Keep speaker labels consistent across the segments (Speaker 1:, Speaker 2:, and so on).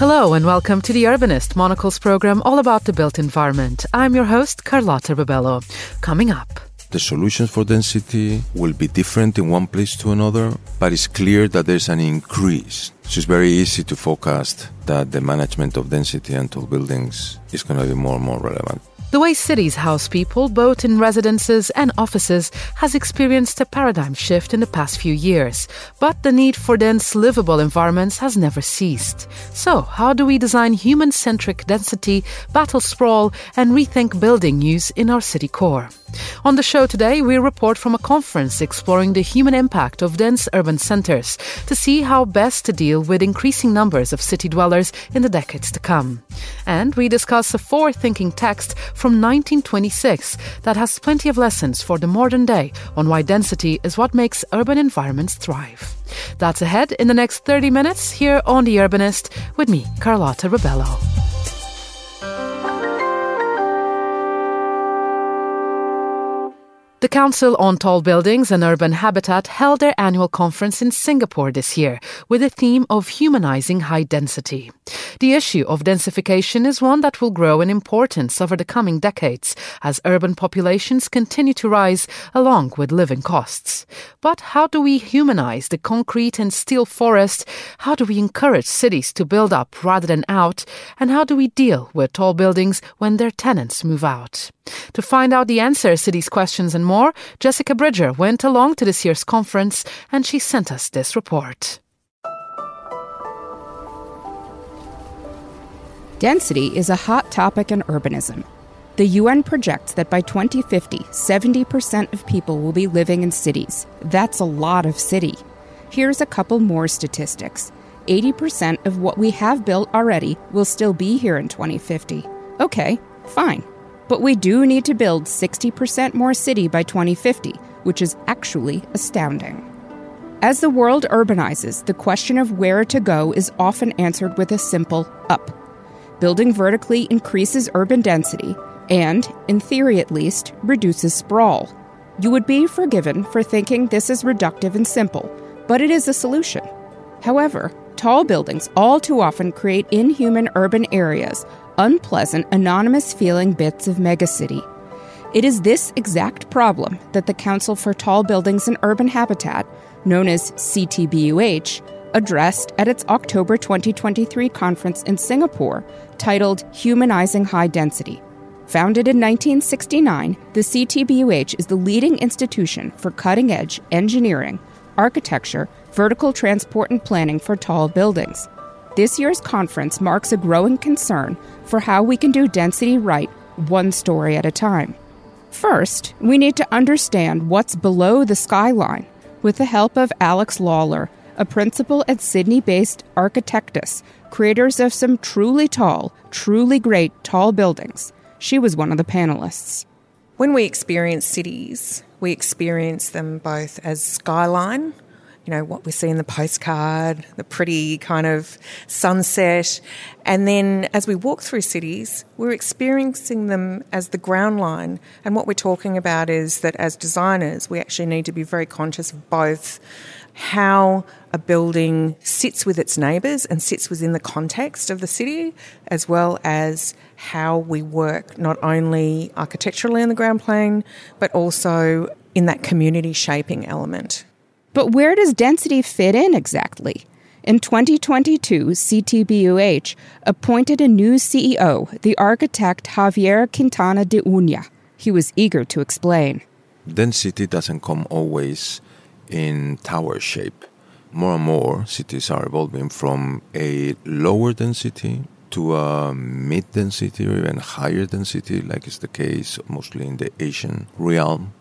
Speaker 1: Hello and welcome to The Urbanist, Monocle's program all about the built environment. I'm your host, Carlotta Rebello. Coming up.
Speaker 2: The solutions for density will be different in one place to another, but it's clear that there's an increase. So it's very easy to forecast that the management of density and tall buildings is going to be more and more relevant.
Speaker 1: The way cities house people, both in residences and offices, has experienced a paradigm shift in the past few years. But the need for dense, livable environments has never ceased. So, how do we design human centric density, battle sprawl, and rethink building use in our city core? On the show today, we report from a conference exploring the human impact of dense urban centres to see how best to deal with increasing numbers of city dwellers in the decades to come. And we discuss a forward thinking text from 1926 that has plenty of lessons for the modern day on why density is what makes urban environments thrive. That's ahead in the next 30 minutes here on The Urbanist with me, Carlotta Rebello. The Council on Tall Buildings and Urban Habitat held their annual conference in Singapore this year with a theme of humanizing high density. The issue of densification is one that will grow in importance over the coming decades as urban populations continue to rise along with living costs. But how do we humanize the concrete and steel forest? How do we encourage cities to build up rather than out? And how do we deal with tall buildings when their tenants move out? To find out the answers to these questions and more, Jessica Bridger went along to this year's conference and she sent us this report.
Speaker 3: Density is a hot topic in urbanism. The UN projects that by 2050, 70% of people will be living in cities. That's a lot of city. Here's a couple more statistics 80% of what we have built already will still be here in 2050. Okay, fine. But we do need to build 60% more city by 2050, which is actually astounding. As the world urbanizes, the question of where to go is often answered with a simple up. Building vertically increases urban density and, in theory at least, reduces sprawl. You would be forgiven for thinking this is reductive and simple, but it is a solution. However, tall buildings all too often create inhuman urban areas unpleasant, anonymous feeling bits of megacity. It is this exact problem that the Council for Tall Buildings and Urban Habitat, known as CTBUH, addressed at its October 2023 conference in Singapore titled Humanizing High Density. Founded in 1969, the CTBUH is the leading institution for cutting edge engineering, architecture, vertical transport, and planning for tall buildings. This year's conference marks a growing concern for how we can do density right one story at a time. First, we need to understand what's below the skyline with the help of Alex Lawler, a principal at Sydney based Architectus, creators of some truly tall, truly great tall buildings. She was one of the panelists.
Speaker 4: When we experience cities, we experience them both as skyline, you know, what we see in the postcard, the pretty kind of sunset. And then as we walk through cities, we're experiencing them as the ground line. And what we're talking about is that as designers, we actually need to be very conscious of both how a building sits with its neighbours and sits within the context of the city, as well as how we work not only architecturally on the ground plane, but also in that community shaping element.
Speaker 3: But where does density fit in exactly? In 2022, CTBUH appointed a new CEO, the architect Javier Quintana de Uña. He was eager to explain.
Speaker 2: Density doesn't come always in tower shape. More and more cities are evolving from a lower density to a mid density or even higher density, like is the case mostly in the Asian realm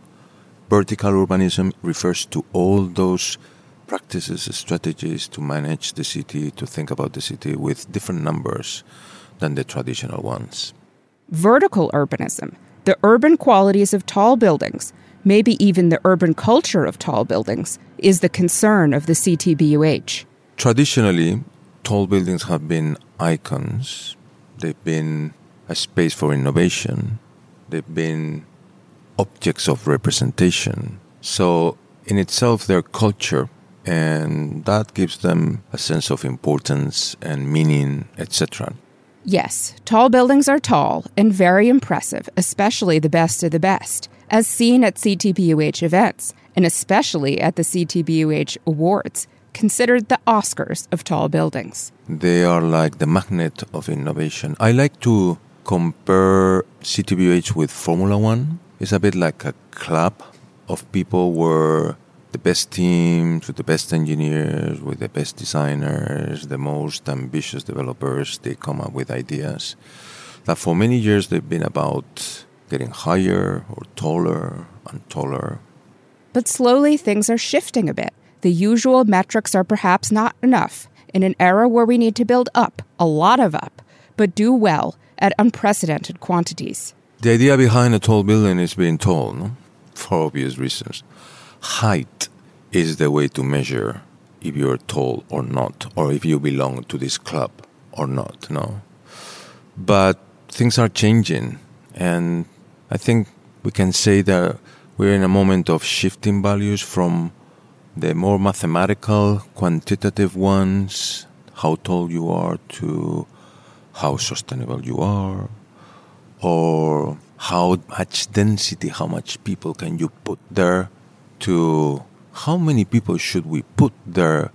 Speaker 2: Vertical urbanism refers to all those practices, strategies to manage the city, to think about the city with different numbers than the traditional ones.
Speaker 3: Vertical urbanism, the urban qualities of tall buildings, maybe even the urban culture of tall buildings, is the concern of the CTBUH.
Speaker 2: Traditionally, tall buildings have been icons. They've been a space for innovation. They've been objects of representation. So, in itself, their culture and that gives them a sense of importance and meaning, etc.
Speaker 3: Yes, tall buildings are tall and very impressive, especially the best of the best, as seen at CTBUH events, and especially at the CTBUH Awards, considered the Oscars of tall buildings.
Speaker 2: They are like the magnet of innovation. I like to compare CTBUH with Formula One. It's a bit like a club of people where the best teams, with the best engineers, with the best designers, the most ambitious developers, they come up with ideas that for many years they've been about getting higher or taller and taller.
Speaker 3: But slowly things are shifting a bit. The usual metrics are perhaps not enough in an era where we need to build up, a lot of up, but do well at unprecedented quantities.
Speaker 2: The idea behind a tall building is being tall, no? for obvious reasons height is the way to measure if you're tall or not, or if you belong to this club or not, no? But things are changing, and I think we can say that we're in a moment of shifting values from the more mathematical, quantitative ones, how tall you are, to how sustainable you are, or how much density, how much people can you put there to how many people should we put there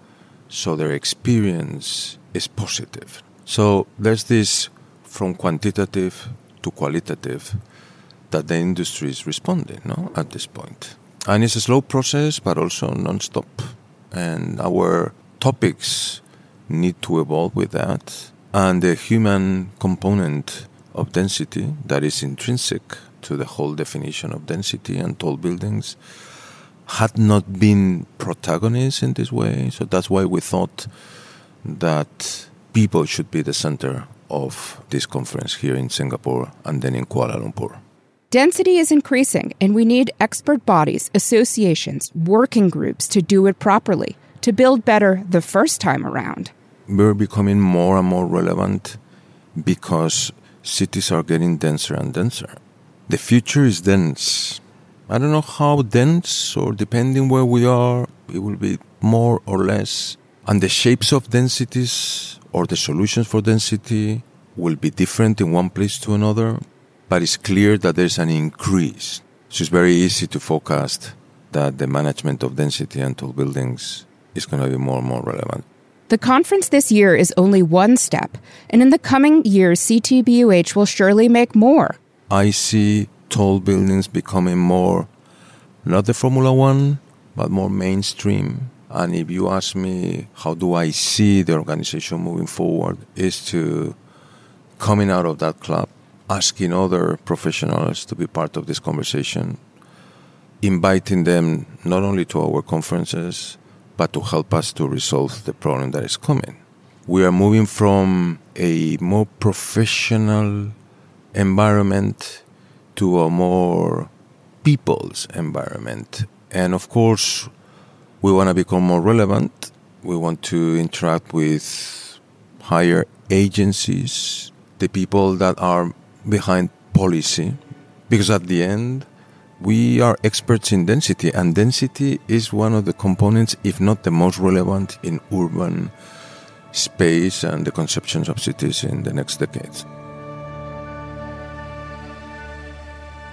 Speaker 2: so their experience is positive. So there's this from quantitative to qualitative that the industry is responding no, at this point. And it's a slow process, but also non-stop. And our topics need to evolve with that. And the human component of density that is intrinsic to the whole definition of density and tall buildings had not been protagonists in this way. So that's why we thought that people should be the center of this conference here in Singapore and then in Kuala Lumpur.
Speaker 3: Density is increasing, and we need expert bodies, associations, working groups to do it properly, to build better the first time around.
Speaker 2: We're becoming more and more relevant because cities are getting denser and denser. The future is dense I don't know how dense, or depending where we are, it will be more or less. And the shapes of densities or the solutions for density will be different in one place to another, but it's clear that there's an increase. So it's very easy to forecast that the management of density and tall buildings is going to be more and more relevant.
Speaker 3: The conference this year is only one step, and in the coming years, CTBUH will surely make more.
Speaker 2: I see tall buildings becoming more not the Formula One, but more mainstream. And if you ask me, how do I see the organization moving forward, is to coming out of that club, asking other professionals to be part of this conversation, inviting them not only to our conferences, but to help us to resolve the problem that is coming. We are moving from a more professional environment to a more people's environment. And of course, we want to become more relevant. We want to interact with higher agencies, the people that are behind policy, because at the end, we are experts in density, and density is one of the components, if not the most relevant, in urban space and the conceptions of cities in the next decades.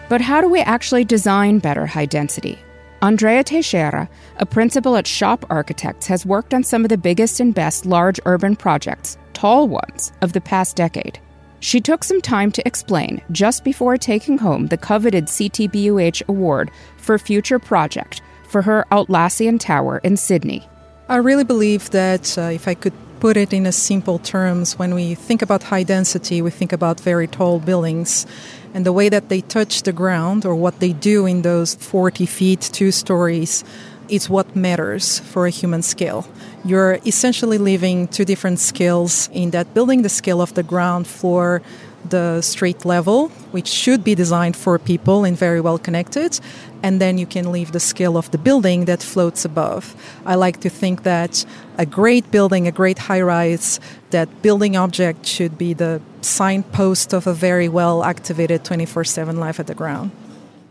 Speaker 3: But how do we actually design better high density? Andrea Teixeira, a principal at Shop Architects, has worked on some of the biggest and best large urban projects, tall ones, of the past decade. She took some time to explain just before taking home the coveted CTBUH award for Future Project for her Atlassian Tower in Sydney.
Speaker 5: I really believe that uh, if I could put it in a simple terms, when we think about high density, we think about very tall buildings and the way that they touch the ground or what they do in those 40 feet, two stories, is what matters for a human scale. You're essentially living two different scales in that building the scale of the ground floor the street level, which should be designed for people and very well connected, and then you can leave the scale of the building that floats above. I like to think that a great building, a great high rise, that building object should be the signpost of a very well activated 24 7 life at the ground.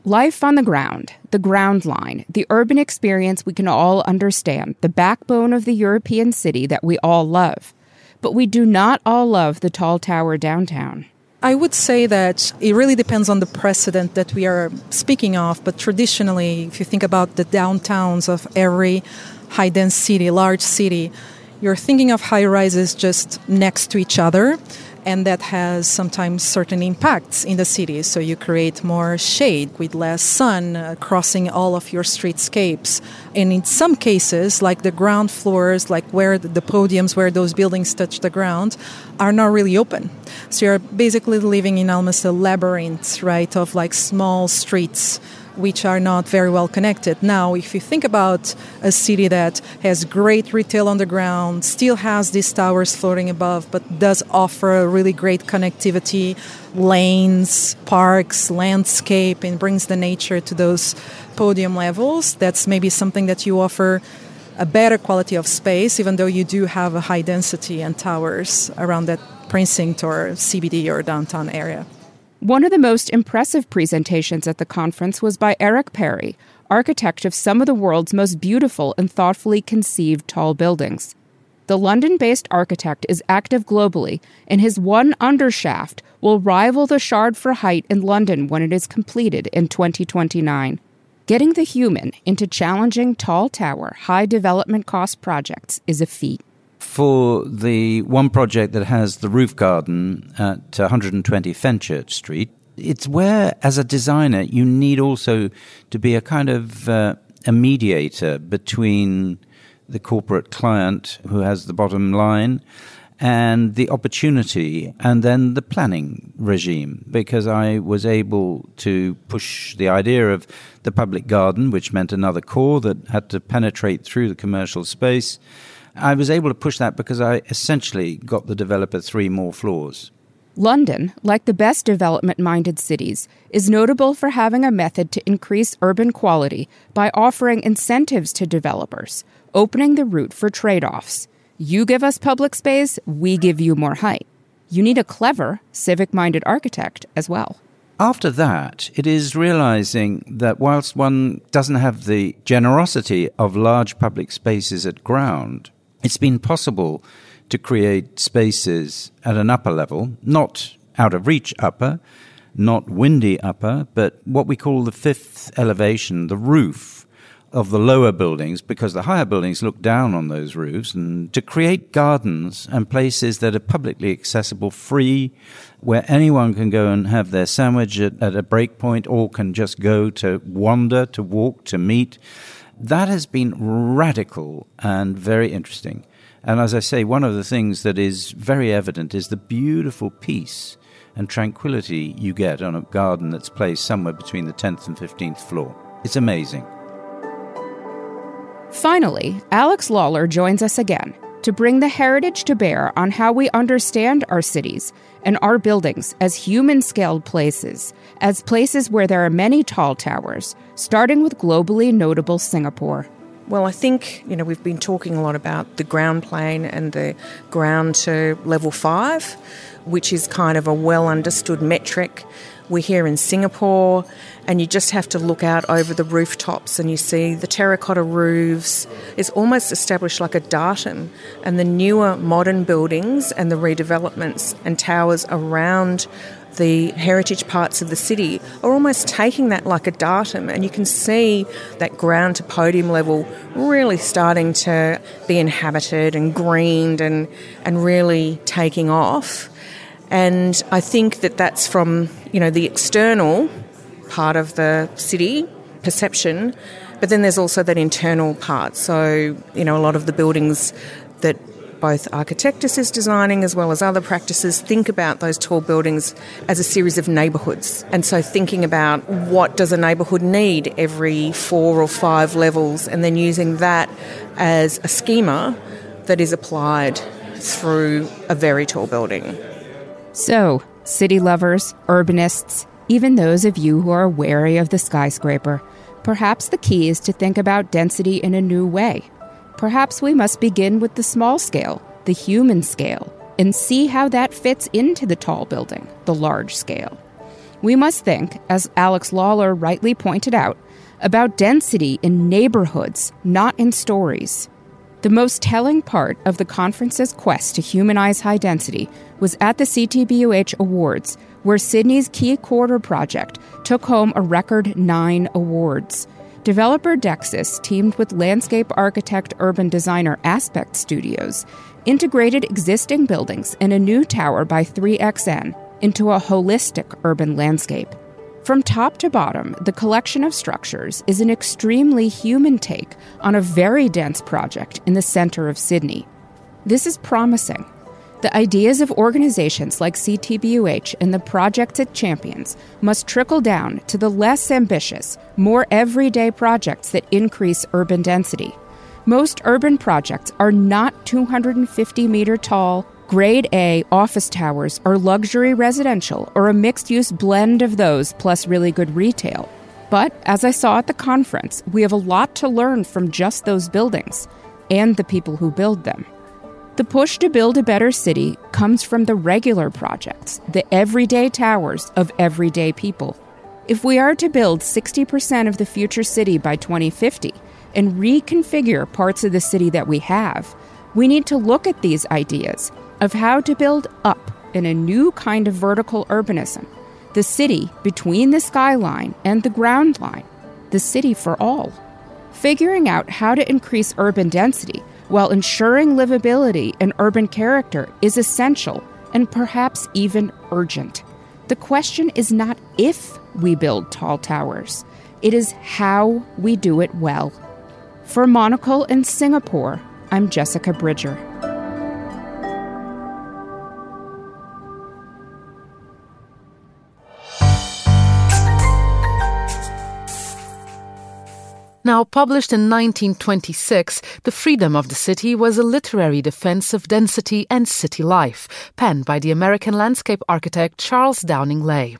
Speaker 3: Life on the ground, the ground line, the urban experience we can all understand, the backbone of the European city that we all love. But we do not all love the tall tower downtown.
Speaker 5: I would say that it really depends on the precedent that we are speaking of, but traditionally, if you think about the downtowns of every high dense city, large city, you're thinking of high rises just next to each other and that has sometimes certain impacts in the city. So you create more shade with less sun uh, crossing all of your streetscapes. And in some cases, like the ground floors, like where the podiums where those buildings touch the ground, are not really open. So you're basically living in almost a labyrinth, right, of like small streets which are not very well connected. Now, if you think about a city that has great retail on the ground, still has these towers floating above, but does offer really great connectivity, lanes, parks, landscape, and brings the nature to those podium levels, that's maybe something that you offer a better quality of space, even though you do have a high density and towers around that precinct or CBD or downtown area.
Speaker 3: One of the most impressive presentations at the conference was by Eric Parry, architect of some of the world's most beautiful and thoughtfully conceived tall buildings. The London based architect is active globally, and his one undershaft will rival the Shard for Height in London when it is completed in 2029. Getting the human into challenging tall tower, high development cost projects is a feat
Speaker 6: for the one project that has the roof garden at 120 Fenchurch Street, it's where, as a designer, you need also to be a kind of uh, a mediator between the corporate client who has the bottom line and the opportunity and then the planning regime. Because I was able to push the idea of the public garden, which meant another core that had to penetrate through the commercial space I was able to push that because I essentially got the developer three more floors.
Speaker 3: London, like the best development minded cities, is notable for having a method to increase urban quality by offering incentives to developers, opening the route for trade offs. You give us public space, we give you more height. You need a clever, civic minded architect as well.
Speaker 6: After that, it is realizing that whilst one doesn't have the generosity of large public spaces at ground, it's been possible to create spaces at an upper level, not out of reach upper, not windy upper, but what we call the fifth elevation, the roof of the lower buildings, because the higher buildings look down on those roofs, and to create gardens and places that are publicly accessible, free, where anyone can go and have their sandwich at, at a break point or can just go to wander, to walk, to meet that has been radical and very interesting. And as I say, one of the things that is very evident is the beautiful peace and tranquility you get on a garden that's placed somewhere between the 10th and 15th floor. It's amazing.
Speaker 3: Finally, Alex Lawler joins us again to bring the heritage to bear on how we understand our cities and our buildings as human scaled places, as places where there are many tall towers, starting with globally notable Singapore.
Speaker 4: Well, I think, you know, we've been talking a lot about the ground plane and the ground to level five, which is kind of a well understood metric we're here in Singapore, and you just have to look out over the rooftops and you see the terracotta roofs. It's almost established like a datum, and the newer modern buildings and the redevelopments and towers around the heritage parts of the city are almost taking that like a datum, and you can see that ground to podium level really starting to be inhabited and greened and, and really taking off. And I think that that's from, you know, the external part of the city perception, but then there's also that internal part. So, you know, a lot of the buildings that both Architectus is designing as well as other practices think about those tall buildings as a series of neighbourhoods. And so thinking about what does a neighbourhood need every four or five levels and then using that as a schema that is applied through a very tall building.
Speaker 3: So, city lovers, urbanists, even those of you who are wary of the skyscraper, perhaps the key is to think about density in a new way. Perhaps we must begin with the small scale, the human scale, and see how that fits into the tall building, the large scale. We must think, as Alex Lawler rightly pointed out, about density in neighborhoods, not in stories. The most telling part of the conference's quest to humanize high density was at the CTBUH Awards, where Sydney's Quay Quarter project took home a record nine awards. Developer Dexus teamed with landscape architect urban designer Aspect Studios, integrated existing buildings and a new tower by 3XN into a holistic urban landscape. From top to bottom, the collection of structures is an extremely human take on a very dense project in the center of Sydney. This is promising. The ideas of organizations like CTBUH and the projects it champions must trickle down to the less ambitious, more everyday projects that increase urban density. Most urban projects are not 250 meter tall, grade A office towers or luxury residential or a mixed use blend of those plus really good retail. But as I saw at the conference, we have a lot to learn from just those buildings and the people who build them. The push to build a better city comes from the regular projects, the everyday towers of everyday people. If we are to build 60% of the future city by 2050 and reconfigure parts of the city that we have, we need to look at these ideas of how to build up in a new kind of vertical urbanism the city between the skyline and the ground line, the city for all. Figuring out how to increase urban density while ensuring livability and urban character is essential and perhaps even urgent. The question is not if we build tall towers, it is how we do it well. For Monocle in Singapore, I'm Jessica Bridger.
Speaker 1: Now published in 1926, The Freedom of the City was a literary defense of density and city life, penned by the American landscape architect Charles Downing Lay.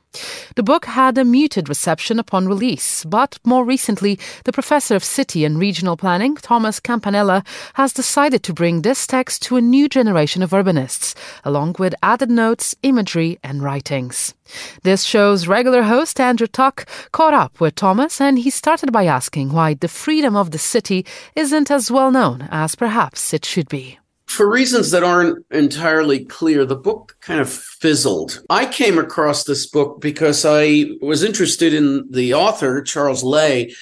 Speaker 1: The book had a muted reception upon release, but more recently, the professor of city and regional planning, Thomas Campanella, has decided to bring this text to a new generation of urbanists, along with added notes, imagery, and writings. This show's regular host, Andrew Tuck, caught up with Thomas and he started by asking why the freedom of the city isn't as well known as perhaps it should be
Speaker 7: for reasons that aren't entirely clear, the book kind of fizzled. I came across this book because I was interested in the author, Charles Lay,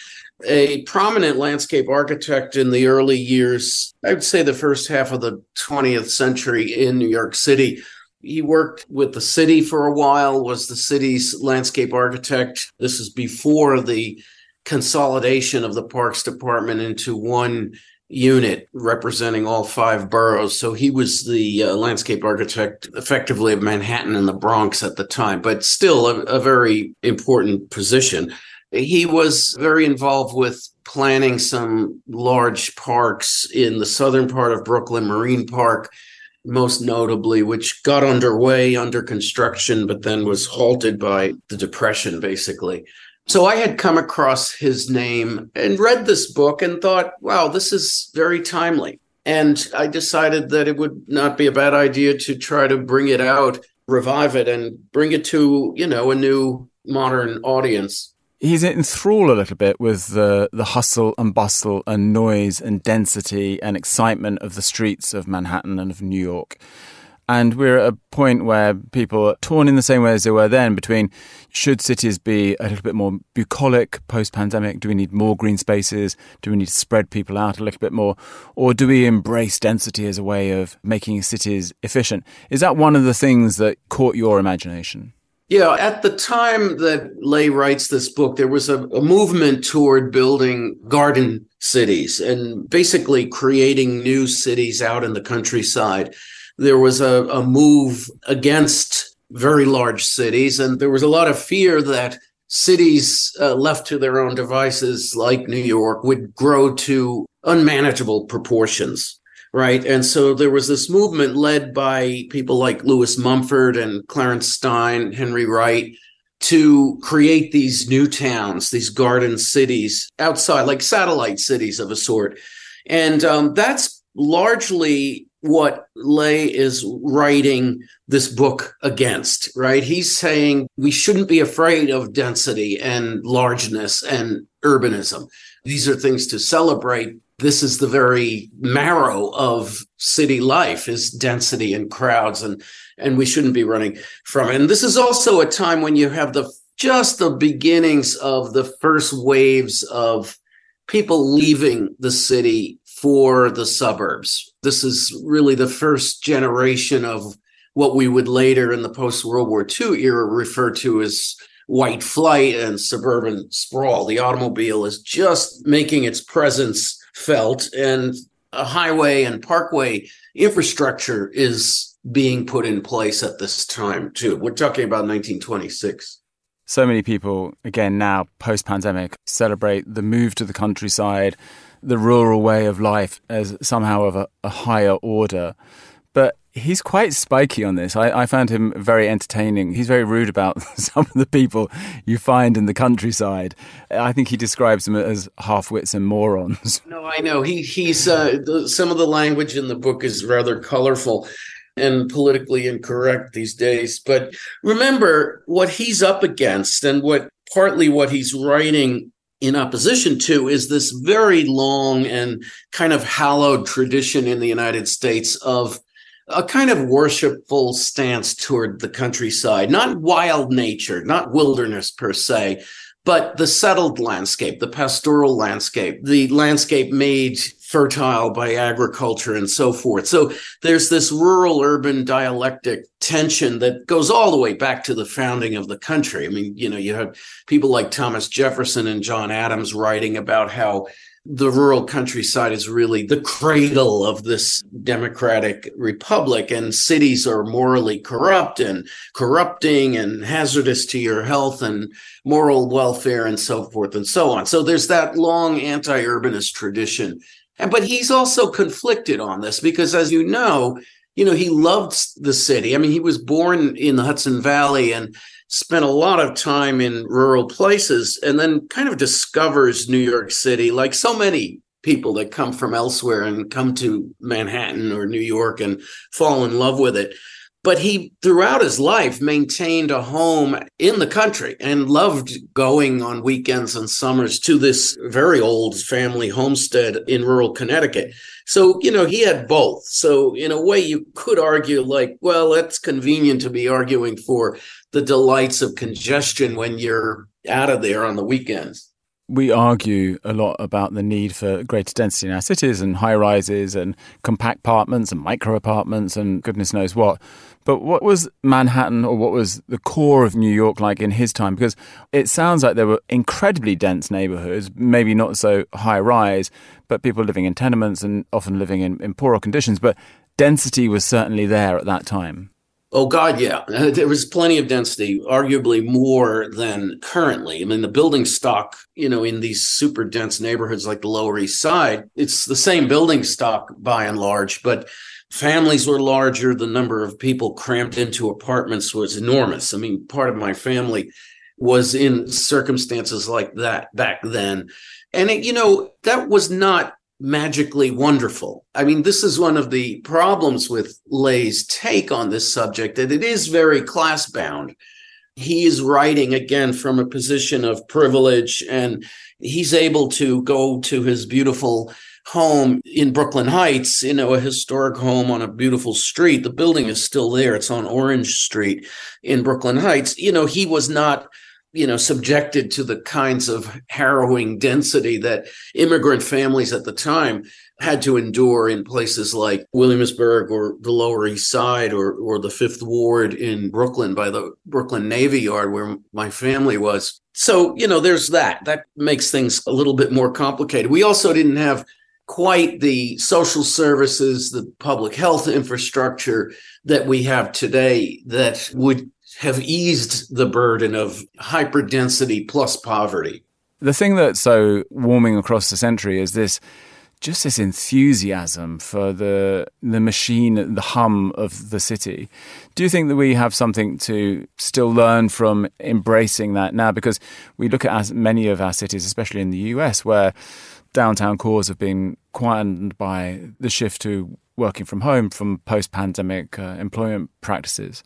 Speaker 7: a prominent landscape architect in the early years, I would say the first half of the 20th century in New York City. He worked with the city for a while, was the city's landscape architect. This is before the consolidation of the Parks Department into one unit representing all five boroughs. So he was the uh, landscape architect effectively of Manhattan and the Bronx at the time, but still a, a very important position. He was very involved with planning some large parks in the southern part of Brooklyn, Marine Park, most notably, which got underway under construction, but then was halted by the Depression, basically. So I had come across his name and read this book and thought, wow, this is very timely. And I decided that it would not be a bad idea to try to bring it out, revive it, and bring it to, you know, a new modern audience.
Speaker 8: He's enthralled a little bit with the, the hustle and bustle and noise and density and excitement of the streets of Manhattan and of New York. And we're at a point where people are torn in the same way as they were then between should cities be a little bit more bucolic post pandemic? Do we need more green spaces? Do we need to spread people out a little bit more? Or do we embrace density as a way of making cities efficient? Is that one of the things that caught your imagination?
Speaker 7: Yeah, at the time that Lay writes this book, there was a, a, movement toward building garden cities and basically creating new cities out in the countryside there was a, a move against very large cities, and there was a lot of fear that cities uh, left to their own devices, like New York, would grow to unmanageable proportions. Right. And so there was this movement led by people like Lewis Mumford and Clarence Stein, Henry Wright, to create these new towns, these garden cities outside, like satellite cities of a sort. And um, that's largely what Lay is writing this book against, right? He's saying we shouldn't be afraid of density and largeness and urbanism. These are things to celebrate. This is the very marrow of city life is density and crowds and and we shouldn't be running from it. And this is also a time when you have the just the beginnings of the first waves of people leaving the city for the suburbs. This is really the first generation of what we would later in the post World War II era refer to as white flight and suburban sprawl. The automobile is just making its presence felt, and a highway and parkway infrastructure is being put in place at this time, too. We're talking about 1926
Speaker 8: so many people, again, now post pandemic, celebrate the move to the countryside, the rural way of life as somehow of a, a higher order. But he's quite spiky on this. I, I, found him very entertaining. He's very rude about some of the people you find in the countryside. I think he describes them as half wits and morons.
Speaker 7: No, I know he he's uh, the, some of the language in the book is rather colorful and politically incorrect these days. But remember what he's up against and what partly what he's writing in opposition to is this very long and kind of hallowed tradition in the United States of a kind of worshipful stance toward the countryside, not wild nature, not wilderness per se, but the settled landscape, the pastoral landscape, the landscape made fertile by agriculture and so forth. So there's this rural urban dialectic tension that goes all the way back to the founding of the country. I mean, you know, you have people like Thomas Jefferson and John Adams writing about how the rural countryside is really the cradle of this democratic republic and cities are morally corrupt and corrupting and hazardous to your health and moral welfare and so forth and so on so there's that long anti-urbanist tradition and but he's also conflicted on this because, as you know, you know he loved the city. I mean, he was born in the Hudson Valley and spent a lot of time in rural places, and then kind of discovers New York City, like so many people that come from elsewhere and come to Manhattan or New York and fall in love with it but he throughout his life maintained a home in the country and loved going on weekends and summers to this very old family homestead in rural Connecticut. So, you know, he had both. So, in a way, you could argue, like, well, it's convenient to be arguing for the delights of congestion when you're out of there on the weekends
Speaker 8: we argue a lot about the need for greater density in our cities and high rises and compact apartments and micro apartments and goodness knows what. But what was Manhattan or what was the core of New York like in his time? Because it sounds like there were incredibly dense neighborhoods, maybe not so high rise, but people living in tenements and often living in, in poorer conditions. But density was certainly there at that time.
Speaker 7: Oh God, yeah. There was plenty of density, arguably more than currently. I mean, the building stock, you know, in these super dense neighborhoods like the Lower East Side, it's the same building stock by and large, but families were larger. The number of people cramped into apartments was enormous. I mean, part of my family was in circumstances like that back then. And, it, you know, that was not magically wonderful. I mean, this is one of the problems with Lay's take on this subject, that it is very class bound. He is writing again from a position of privilege, and he's able to go to his beautiful home in Brooklyn Heights, you know, a historic home on a beautiful street. The building is still there. It's on Orange Street in Brooklyn Heights. You know, he was not you know, subjected to the kinds of harrowing density that immigrant families at the time had to endure in places like Williamsburg or the Lower East Side or or the Fifth Ward in Brooklyn by the Brooklyn Navy Yard where my family was. So, you know, there's that. That makes things a little bit more complicated. We also didn't have quite the social services, the public health infrastructure that we have today that would have eased the burden of hyperdensity plus poverty.
Speaker 8: The thing that's so warming across the century is this just this enthusiasm for the the machine, the hum of the city. Do you think that we have something to still learn from embracing that now? Because we look at as many of our cities, especially in the US, where downtown cores have been quietened by the shift to working from home from post pandemic uh, employment practices.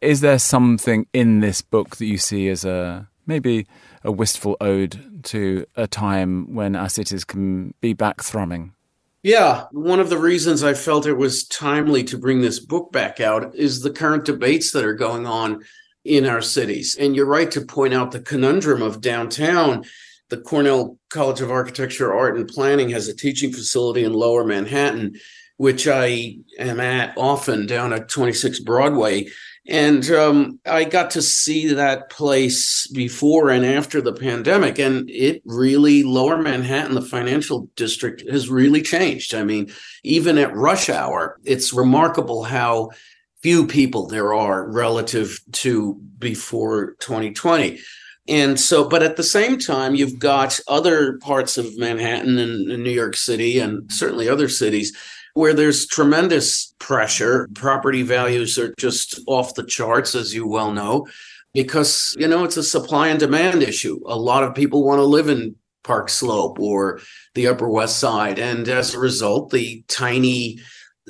Speaker 8: Is there something in this book that you see as a maybe a wistful ode to a time when our cities can be back thrumming?
Speaker 7: Yeah, one of the reasons I felt it was timely to bring this book back out is the current debates that are going on in our cities. And you're right to point out the conundrum of downtown. The Cornell College of Architecture, Art, and Planning has a teaching facility in lower Manhattan, which I am at often down at 26 Broadway. And um, I got to see that place before and after the pandemic. And it really, lower Manhattan, the financial district, has really changed. I mean, even at rush hour, it's remarkable how few people there are relative to before 2020. And so, but at the same time, you've got other parts of Manhattan and, and New York City and certainly other cities where there's tremendous pressure. Property values are just off the charts, as you well know, because, you know, it's a supply and demand issue. A lot of people want to live in Park Slope or the Upper West Side. And as a result, the tiny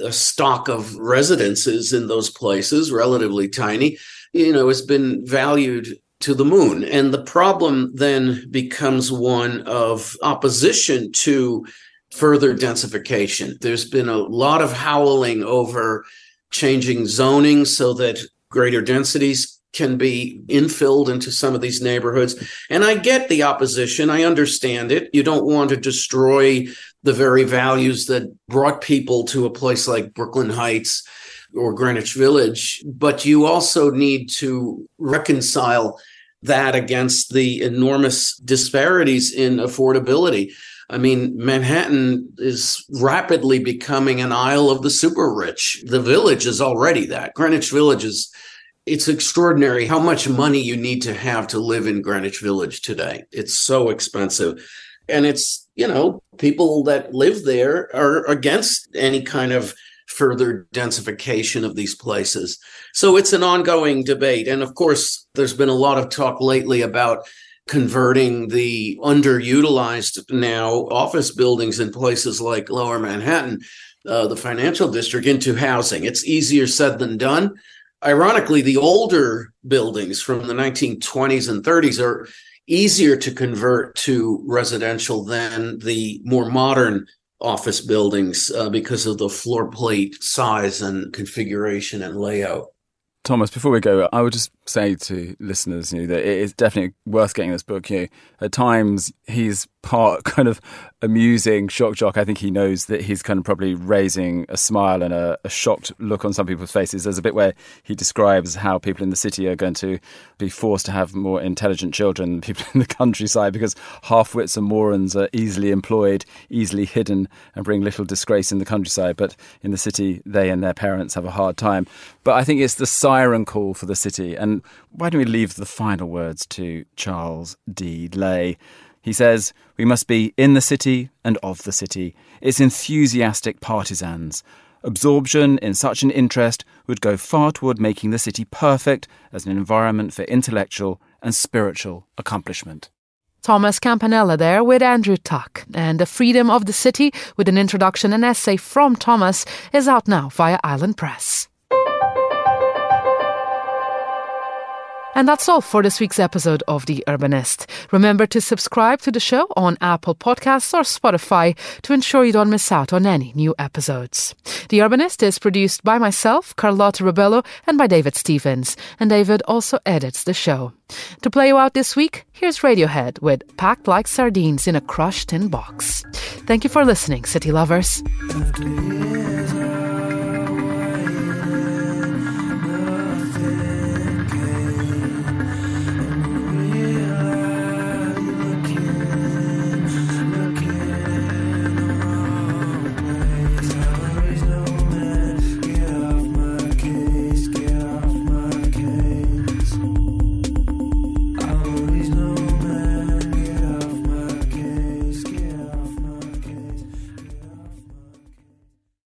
Speaker 7: stock of residences in those places, relatively tiny, you know, has been valued to the moon. And the problem then becomes one of opposition to further densification. There's been a lot of howling over changing zoning so that greater densities can be infilled into some of these neighborhoods. And I get the opposition. I understand it. You don't want to destroy the very values that brought people to a place like Brooklyn Heights or Greenwich Village, but you also need to reconcile that against the enormous disparities in affordability. I mean, Manhattan is rapidly becoming an isle of the super rich. The village is already that. Greenwich Village is, it's extraordinary how much money you need to have to live in Greenwich Village today. It's so expensive. And it's, you know, people that live there are against any kind of further densification of these places. So it's an ongoing debate. And of course, there's been a lot of talk lately about converting the underutilized now office buildings in places like lower Manhattan, uh, the financial district, into housing. It's easier said than done. Ironically, the older buildings from the 1920s and 30s are easier to convert to residential than the more modern office buildings uh, because of the floor plate size and configuration and layout.
Speaker 8: Thomas, before we go, I would just say to listeners, you know, that it is definitely worth getting this book. You know, at times he's part kind of amusing shock jock. I think he knows that he's kind of probably raising a smile and a, a, shocked look on some people's faces. There's a bit where he describes how people in the city are going to be forced to have more intelligent children than people in the countryside because half wits and morons are easily employed, easily hidden, and bring little disgrace in the countryside. But in the city, they and their parents have a hard time. But I think it's the siren call for the city. And why don't we leave the final words to Charles D. Lay? He says, We must be in the city and of the city, its enthusiastic partisans. Absorption in such an interest would go far toward making the city perfect as an environment for intellectual and spiritual accomplishment.
Speaker 1: Thomas Campanella there with Andrew Tuck. And The Freedom of the City, with an introduction and essay from Thomas, is out now via Island Press. And that's all for this week's episode of The Urbanist. Remember to subscribe to the show on Apple Podcasts or Spotify to ensure you don't miss out on any new episodes. The Urbanist is produced by myself, Carlotta Rebello, and by David Stevens. And David also edits the show. To play you out this week, here's Radiohead with Packed Like Sardines in a Crushed Tin Box. Thank you for listening, City Lovers.